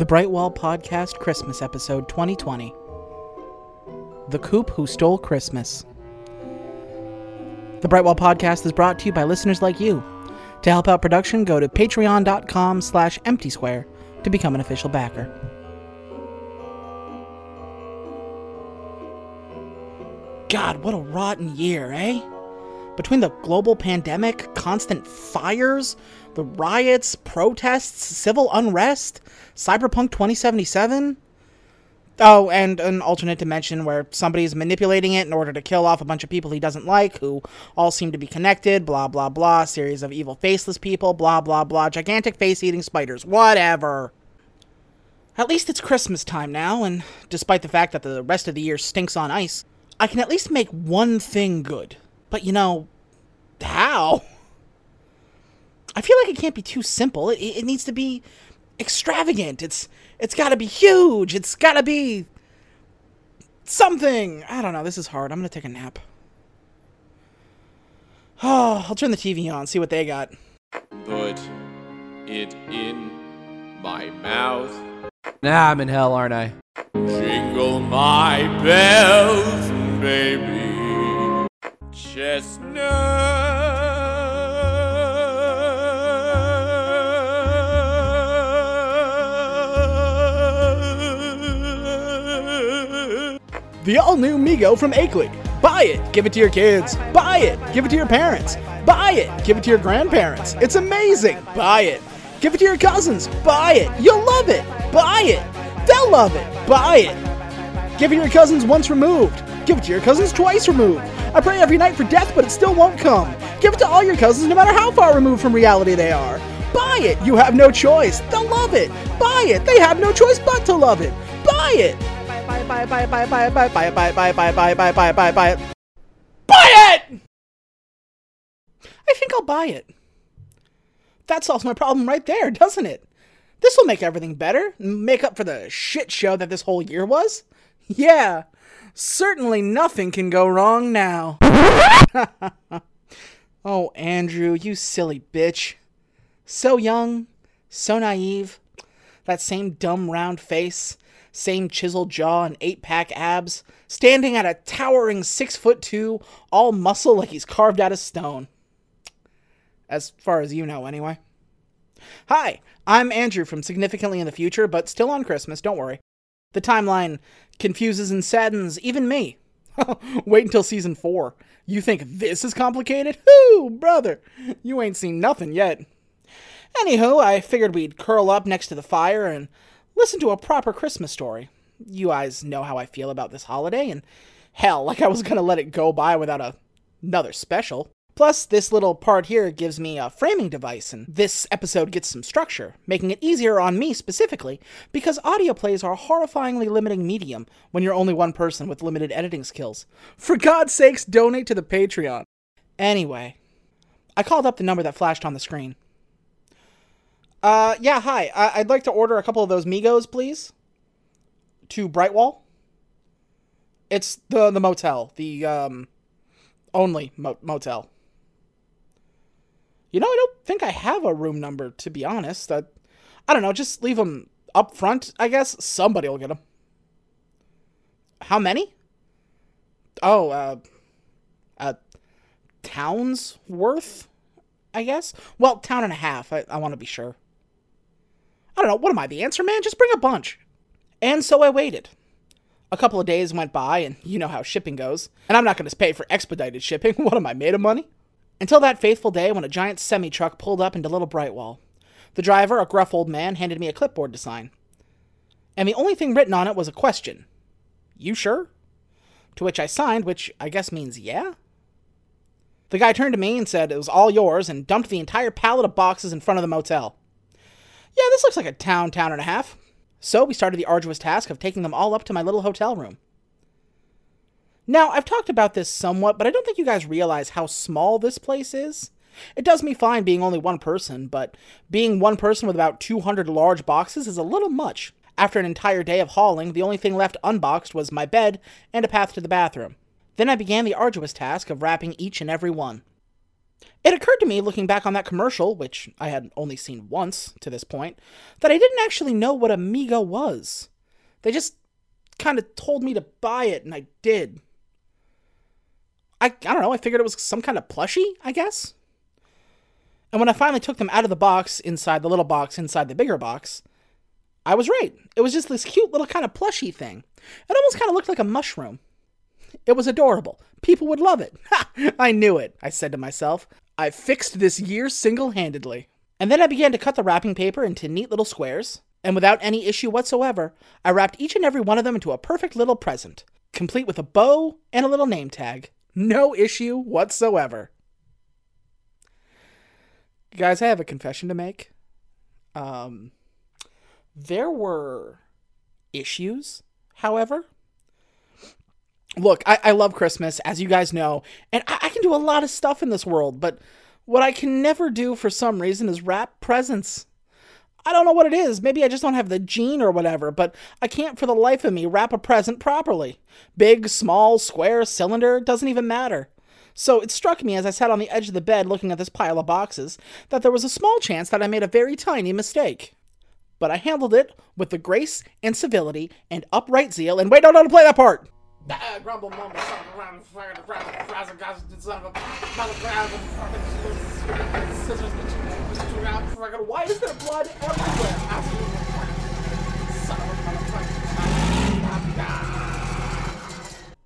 The Brightwall Podcast Christmas Episode 2020 The Coop Who Stole Christmas. The Brightwall Podcast is brought to you by listeners like you. To help out production, go to patreon.com slash emptysquare to become an official backer. God, what a rotten year, eh? Between the global pandemic, constant fires, the riots, protests, civil unrest, Cyberpunk 2077. Oh, and an alternate dimension where somebody's manipulating it in order to kill off a bunch of people he doesn't like, who all seem to be connected, blah, blah, blah. Series of evil faceless people, blah, blah, blah. Gigantic face eating spiders, whatever. At least it's Christmas time now, and despite the fact that the rest of the year stinks on ice, I can at least make one thing good. But you know, how? I feel like it can't be too simple. It, it needs to be extravagant. It's it's got to be huge. It's got to be something. I don't know. This is hard. I'm gonna take a nap. Oh, I'll turn the TV on. See what they got. Put it in my mouth. Nah, I'm in hell, aren't I? Jingle my bells, baby. Chestnut. The all new Migo from Akeley. Buy it, give it to your kids. Buy it, give it to your parents. Buy it, give it to your grandparents. It's amazing. Buy it. Give it to your cousins. Buy it. You'll love it. Buy it. They'll love it. Buy it. Give it to your cousins once removed. Give it to your cousins twice removed. I pray every night for death, but it still won't come. Give it to all your cousins, no matter how far removed from reality they are. Buy it. You have no choice. They'll love it. Buy it. They have no choice but to love it. Buy it. Buy, buy, buy, buy, buy, buy, buy, buy, buy, buy, buy, buy, buy, buy, buy it. Buy it! I think I'll buy it. That solves my problem right there, doesn't it? This will make everything better, make up for the shit show that this whole year was. Yeah, certainly nothing can go wrong now. oh, Andrew, you silly bitch. So young, so naive. That same dumb round face, same chiseled jaw and eight pack abs, standing at a towering six foot two, all muscle like he's carved out of stone. As far as you know, anyway. Hi, I'm Andrew from Significantly in the Future, but still on Christmas, don't worry. The timeline confuses and saddens even me. Wait until season 4. You think this is complicated? Whoo, brother, you ain't seen nothing yet. Anywho, I figured we'd curl up next to the fire and listen to a proper Christmas story. You guys know how I feel about this holiday, and hell, like I was gonna let it go by without a, another special. Plus, this little part here gives me a framing device, and this episode gets some structure, making it easier on me specifically, because audio plays are a horrifyingly limiting medium when you're only one person with limited editing skills. For God's sakes, donate to the Patreon. Anyway, I called up the number that flashed on the screen. Uh, yeah, hi. I- I'd like to order a couple of those Migos, please. To Brightwall. It's the the motel, the um only mo- motel. You know, I don't think I have a room number to be honest. I, I don't know, just leave them up front, I guess. Somebody will get them. How many? Oh, uh uh town's worth, I guess. Well, town and a half. I, I want to be sure. I don't know. What am I, the answer man? Just bring a bunch. And so I waited. A couple of days went by, and you know how shipping goes. And I'm not going to pay for expedited shipping. What am I, made of money? Until that faithful day when a giant semi truck pulled up into Little Brightwall. The driver, a gruff old man, handed me a clipboard to sign. And the only thing written on it was a question You sure? To which I signed, which I guess means yeah? The guy turned to me and said it was all yours and dumped the entire pallet of boxes in front of the motel. Yeah, this looks like a town, town and a half. So we started the arduous task of taking them all up to my little hotel room. Now, I've talked about this somewhat, but I don't think you guys realize how small this place is. It does me fine being only one person, but being one person with about 200 large boxes is a little much. After an entire day of hauling, the only thing left unboxed was my bed and a path to the bathroom. Then I began the arduous task of wrapping each and every one. It occurred to me, looking back on that commercial, which I had only seen once to this point, that I didn't actually know what a Migo was. They just kind of told me to buy it, and I did. I, I don't know, I figured it was some kind of plushie, I guess. And when I finally took them out of the box, inside the little box, inside the bigger box, I was right. It was just this cute little kind of plushy thing. It almost kind of looked like a mushroom. It was adorable. People would love it. Ha! I knew it, I said to myself. I fixed this year single handedly. And then I began to cut the wrapping paper into neat little squares, and without any issue whatsoever, I wrapped each and every one of them into a perfect little present, complete with a bow and a little name tag. No issue whatsoever. Guys, I have a confession to make. Um, there were issues, however. Look, I, I love Christmas, as you guys know, and I, I can do a lot of stuff in this world, but what I can never do for some reason is wrap presents. I don't know what it is. Maybe I just don't have the gene or whatever, but I can't for the life of me wrap a present properly. Big, small, square, cylinder, doesn't even matter. So it struck me as I sat on the edge of the bed looking at this pile of boxes that there was a small chance that I made a very tiny mistake. But I handled it with the grace and civility and upright zeal, and wait, no, no, to play that part! Grumble, mumble, around, Why is there blood everywhere?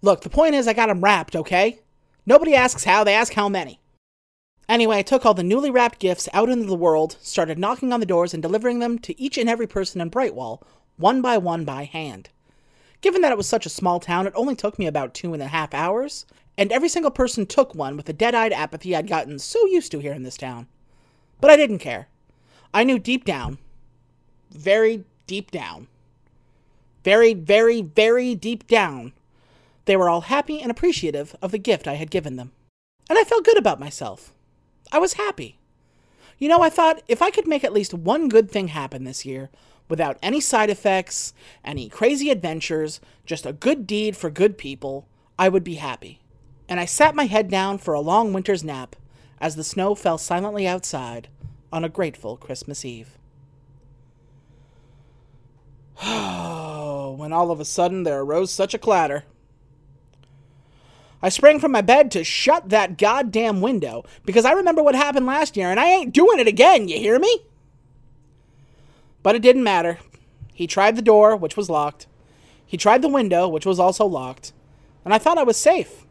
Look, the point is I got them wrapped, okay? Nobody asks how, they ask how many. Anyway, I took all the newly wrapped gifts out into the world, started knocking on the doors and delivering them to each and every person in Brightwall, one by one by hand. Given that it was such a small town, it only took me about two and a half hours, and every single person took one with the dead eyed apathy I'd gotten so used to here in this town. But I didn't care. I knew deep down, very deep down, very, very, very deep down, they were all happy and appreciative of the gift I had given them. And I felt good about myself. I was happy. You know, I thought if I could make at least one good thing happen this year, without any side effects, any crazy adventures, just a good deed for good people, I would be happy. And I sat my head down for a long winter's nap as the snow fell silently outside on a grateful Christmas Eve. Oh, when all of a sudden there arose such a clatter. I sprang from my bed to shut that goddamn window because I remember what happened last year and I ain't doing it again, you hear me? But it didn't matter. He tried the door, which was locked. He tried the window, which was also locked. And I thought I was safe.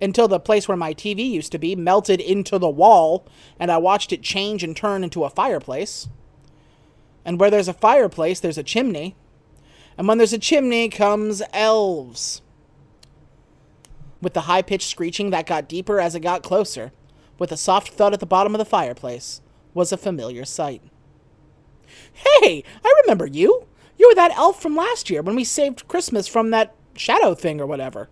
Until the place where my TV used to be melted into the wall, and I watched it change and turn into a fireplace. And where there's a fireplace, there's a chimney. And when there's a chimney comes elves. With the high pitched screeching that got deeper as it got closer, with a soft thud at the bottom of the fireplace, was a familiar sight. Hey, I remember you. You were that elf from last year when we saved Christmas from that shadow thing or whatever.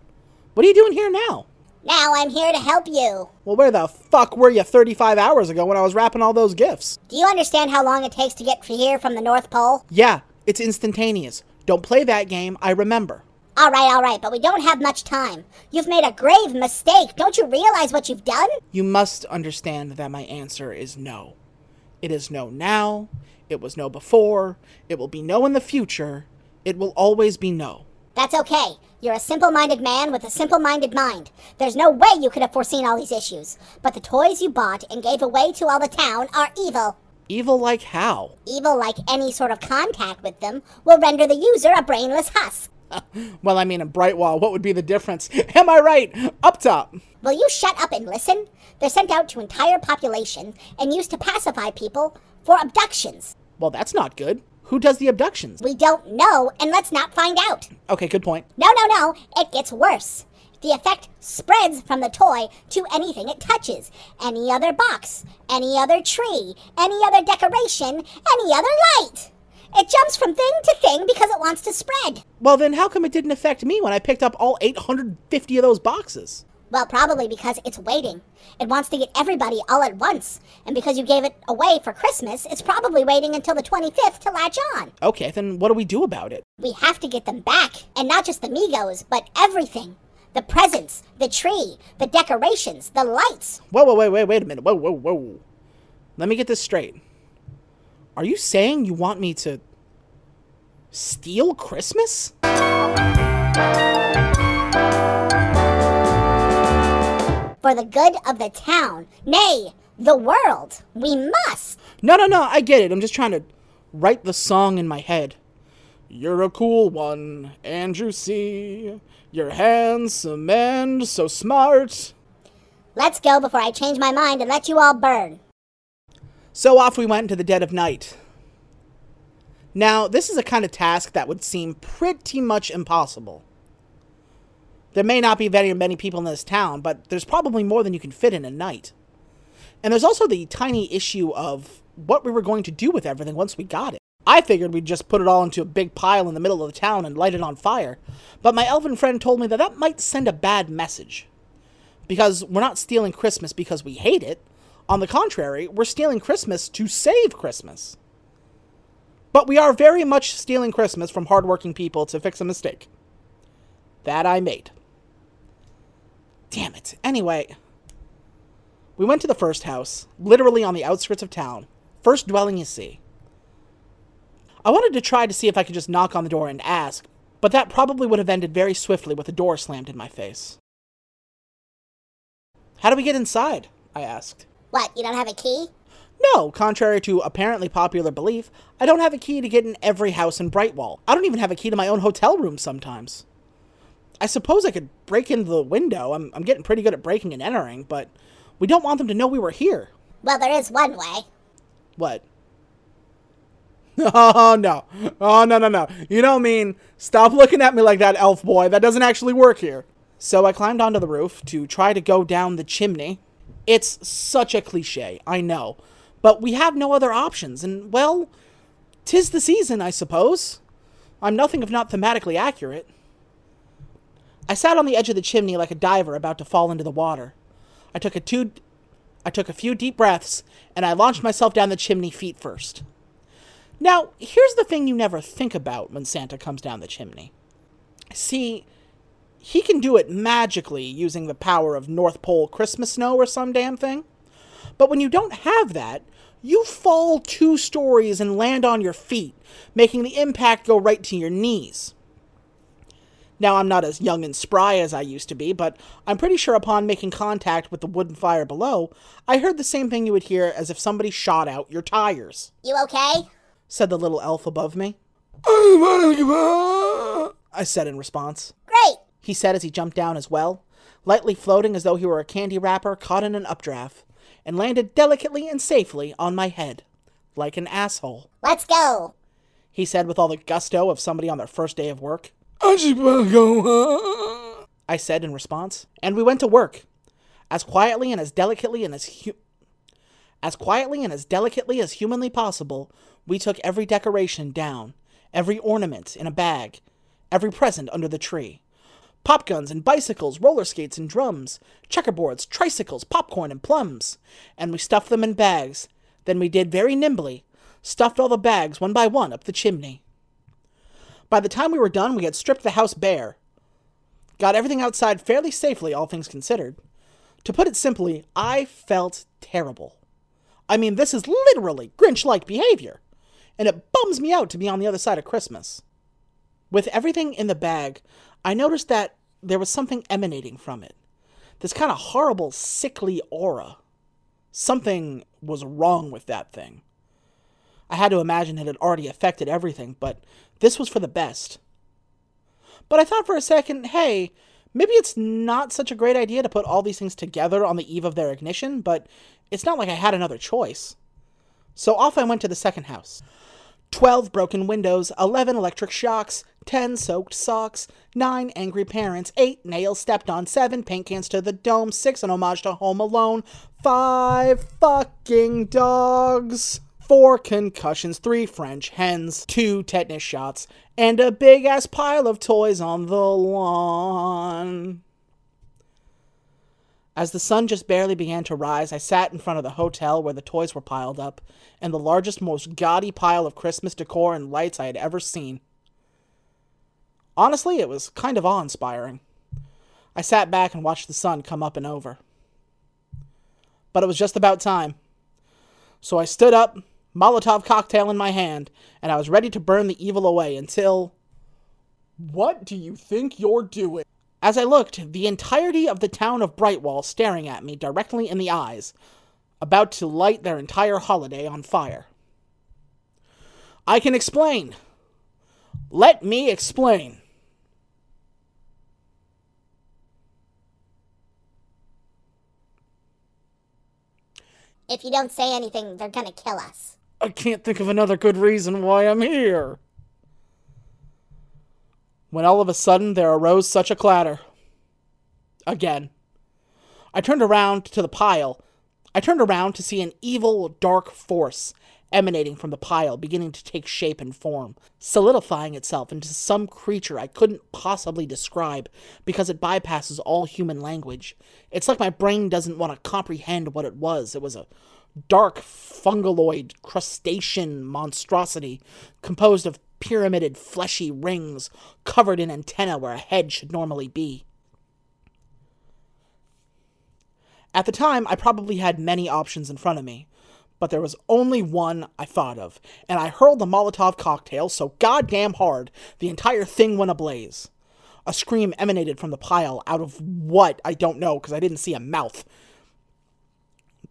What are you doing here now? Now I'm here to help you. Well, where the fuck were you 35 hours ago when I was wrapping all those gifts? Do you understand how long it takes to get here from the North Pole? Yeah, it's instantaneous. Don't play that game, I remember. All right, all right, but we don't have much time. You've made a grave mistake. Don't you realize what you've done? You must understand that my answer is no. It is no now. It was no before. It will be no in the future. It will always be no. That's okay. You're a simple minded man with a simple minded mind. There's no way you could have foreseen all these issues. But the toys you bought and gave away to all the town are evil. Evil like how? Evil like any sort of contact with them will render the user a brainless husk. well, I mean, in Brightwall, what would be the difference? Am I right? Up top. Will you shut up and listen? They're sent out to entire populations and used to pacify people for abductions. Well, that's not good. Who does the abductions? We don't know, and let's not find out. Okay, good point. No, no, no. It gets worse. The effect spreads from the toy to anything it touches any other box, any other tree, any other decoration, any other light. It jumps from thing to thing because it wants to spread. Well, then how come it didn't affect me when I picked up all 850 of those boxes? Well, probably because it's waiting. It wants to get everybody all at once. And because you gave it away for Christmas, it's probably waiting until the 25th to latch on. Okay, then what do we do about it? We have to get them back. And not just the Migos, but everything. The presents, the tree, the decorations, the lights. Whoa, whoa, wait, wait, wait a minute. Whoa, whoa, whoa. Let me get this straight. Are you saying you want me to steal Christmas? For the good of the town, nay, the world, we must. No, no, no, I get it. I'm just trying to write the song in my head. You're a cool one, Andrew C. You're handsome and so smart. Let's go before I change my mind and let you all burn. So off we went into the dead of night. Now, this is a kind of task that would seem pretty much impossible. There may not be very many people in this town, but there's probably more than you can fit in a night. And there's also the tiny issue of what we were going to do with everything once we got it. I figured we'd just put it all into a big pile in the middle of the town and light it on fire, but my elven friend told me that that might send a bad message. Because we're not stealing Christmas because we hate it. On the contrary, we're stealing Christmas to save Christmas. But we are very much stealing Christmas from hardworking people to fix a mistake. That I made. Damn it. Anyway, we went to the first house, literally on the outskirts of town. First dwelling you see. I wanted to try to see if I could just knock on the door and ask, but that probably would have ended very swiftly with the door slammed in my face. How do we get inside? I asked. What, you don't have a key? No, contrary to apparently popular belief, I don't have a key to get in every house in Brightwall. I don't even have a key to my own hotel room sometimes. I suppose I could break into the window. I'm, I'm getting pretty good at breaking and entering, but we don't want them to know we were here. Well, there is one way. What? Oh, no. Oh, no, no, no. You don't mean, stop looking at me like that, elf boy. That doesn't actually work here. So I climbed onto the roof to try to go down the chimney. It's such a cliche, I know. But we have no other options, and, well, tis the season, I suppose. I'm nothing if not thematically accurate. I sat on the edge of the chimney like a diver about to fall into the water. I took a two I took a few deep breaths and I launched myself down the chimney feet first. Now, here's the thing you never think about when Santa comes down the chimney. See, he can do it magically using the power of North Pole Christmas snow or some damn thing. But when you don't have that, you fall two stories and land on your feet, making the impact go right to your knees. Now, I'm not as young and spry as I used to be, but I'm pretty sure upon making contact with the wooden fire below, I heard the same thing you would hear as if somebody shot out your tires, You okay? said the little elf above me. I said in response. Great. He said as he jumped down as well, lightly floating as though he were a candy wrapper caught in an updraft, and landed delicately and safely on my head, like an asshole. Let's go. He said with all the gusto of somebody on their first day of work. I just wanna go home. I said in response, and we went to work, as quietly and as delicately and as hu- as quietly and as delicately as humanly possible. We took every decoration down, every ornament in a bag, every present under the tree. Pop guns and bicycles, roller skates and drums, checkerboards, tricycles, popcorn and plums. And we stuffed them in bags. Then we did very nimbly, stuffed all the bags one by one up the chimney. By the time we were done, we had stripped the house bare. Got everything outside fairly safely, all things considered. To put it simply, I felt terrible. I mean, this is literally Grinch like behavior, and it bums me out to be on the other side of Christmas. With everything in the bag, I noticed that there was something emanating from it. This kind of horrible, sickly aura. Something was wrong with that thing. I had to imagine it had already affected everything, but this was for the best. But I thought for a second, hey, maybe it's not such a great idea to put all these things together on the eve of their ignition, but it's not like I had another choice. So off I went to the second house. Twelve broken windows, eleven electric shocks, ten soaked socks, nine angry parents, eight nails stepped on, seven paint cans to the dome, six an homage to Home Alone, five fucking dogs, four concussions, three French hens, two tetanus shots, and a big ass pile of toys on the lawn. As the sun just barely began to rise, I sat in front of the hotel where the toys were piled up, and the largest, most gaudy pile of Christmas decor and lights I had ever seen. Honestly, it was kind of awe inspiring. I sat back and watched the sun come up and over. But it was just about time. So I stood up, Molotov cocktail in my hand, and I was ready to burn the evil away until. What do you think you're doing? As I looked, the entirety of the town of Brightwall staring at me directly in the eyes, about to light their entire holiday on fire. I can explain. Let me explain. If you don't say anything, they're gonna kill us. I can't think of another good reason why I'm here. When all of a sudden there arose such a clatter. Again. I turned around to the pile. I turned around to see an evil, dark force emanating from the pile beginning to take shape and form, solidifying itself into some creature I couldn't possibly describe because it bypasses all human language. It's like my brain doesn't want to comprehend what it was. It was a dark fungaloid crustacean monstrosity composed of pyramided fleshy rings covered in antennae where a head should normally be. At the time, I probably had many options in front of me, but there was only one I thought of, and I hurled the Molotov cocktail so goddamn hard the entire thing went ablaze. A scream emanated from the pile out of what I don't know because I didn't see a mouth.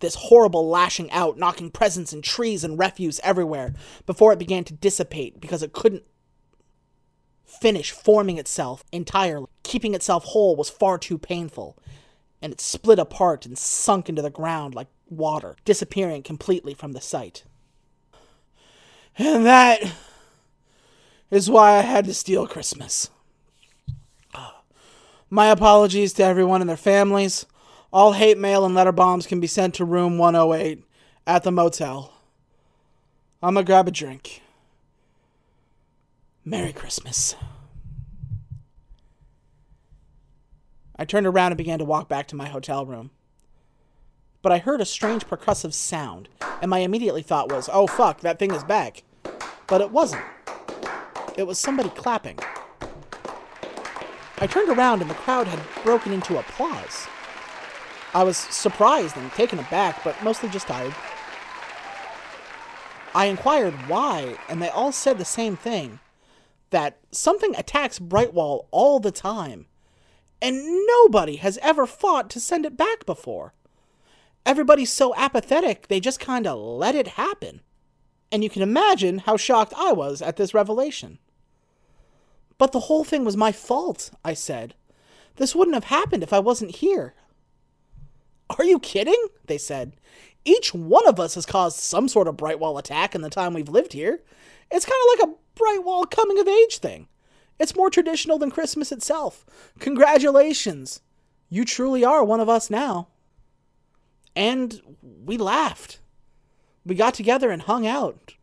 This horrible lashing out, knocking presents and trees and refuse everywhere before it began to dissipate because it couldn't finish forming itself entirely. Keeping itself whole was far too painful, and it split apart and sunk into the ground like water, disappearing completely from the sight. And that is why I had to steal Christmas. My apologies to everyone and their families. All hate mail and letter bombs can be sent to room 108 at the motel. I'm gonna grab a drink. Merry Christmas. I turned around and began to walk back to my hotel room. But I heard a strange percussive sound, and my immediately thought was, oh fuck, that thing is back. But it wasn't. It was somebody clapping. I turned around and the crowd had broken into applause. I was surprised and taken aback, but mostly just tired. I inquired why, and they all said the same thing that something attacks Brightwall all the time, and nobody has ever fought to send it back before. Everybody's so apathetic, they just kind of let it happen. And you can imagine how shocked I was at this revelation. But the whole thing was my fault, I said. This wouldn't have happened if I wasn't here. Are you kidding? They said. Each one of us has caused some sort of Brightwall attack in the time we've lived here. It's kind of like a Brightwall coming of age thing. It's more traditional than Christmas itself. Congratulations. You truly are one of us now. And we laughed. We got together and hung out.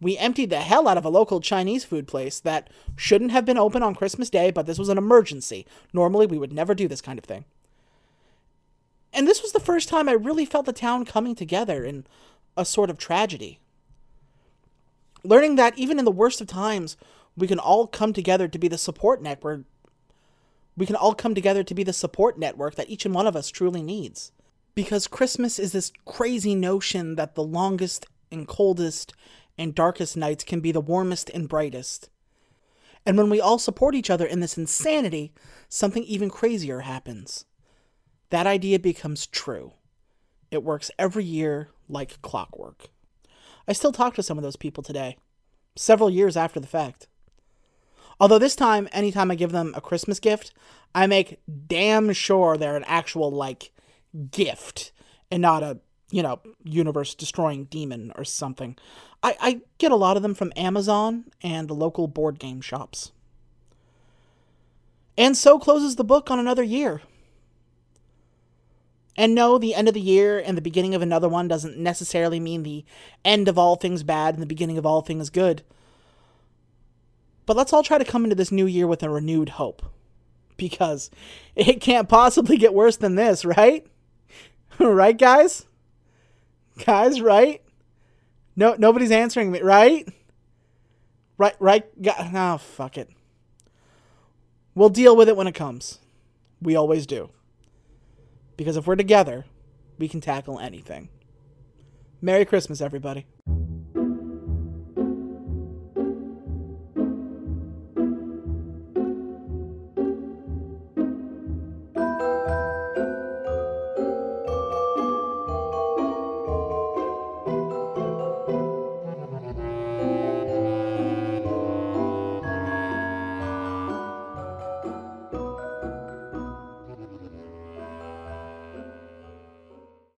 We emptied the hell out of a local Chinese food place that shouldn't have been open on Christmas Day, but this was an emergency. Normally, we would never do this kind of thing. And this was the first time I really felt the town coming together in a sort of tragedy. Learning that even in the worst of times, we can all come together to be the support network. We can all come together to be the support network that each and one of us truly needs. Because Christmas is this crazy notion that the longest and coldest and darkest nights can be the warmest and brightest. And when we all support each other in this insanity, something even crazier happens. That idea becomes true. It works every year like clockwork. I still talk to some of those people today, several years after the fact. Although this time, anytime I give them a Christmas gift, I make damn sure they're an actual, like, gift and not a, you know, universe destroying demon or something. I, I get a lot of them from Amazon and local board game shops. And so closes the book on another year. And no, the end of the year and the beginning of another one doesn't necessarily mean the end of all things bad and the beginning of all things good. But let's all try to come into this new year with a renewed hope. Because it can't possibly get worse than this, right? right, guys? Guys, right? No, nobody's answering me, right? Right, right. Oh, fuck it. We'll deal with it when it comes. We always do. Because if we're together, we can tackle anything. Merry Christmas, everybody.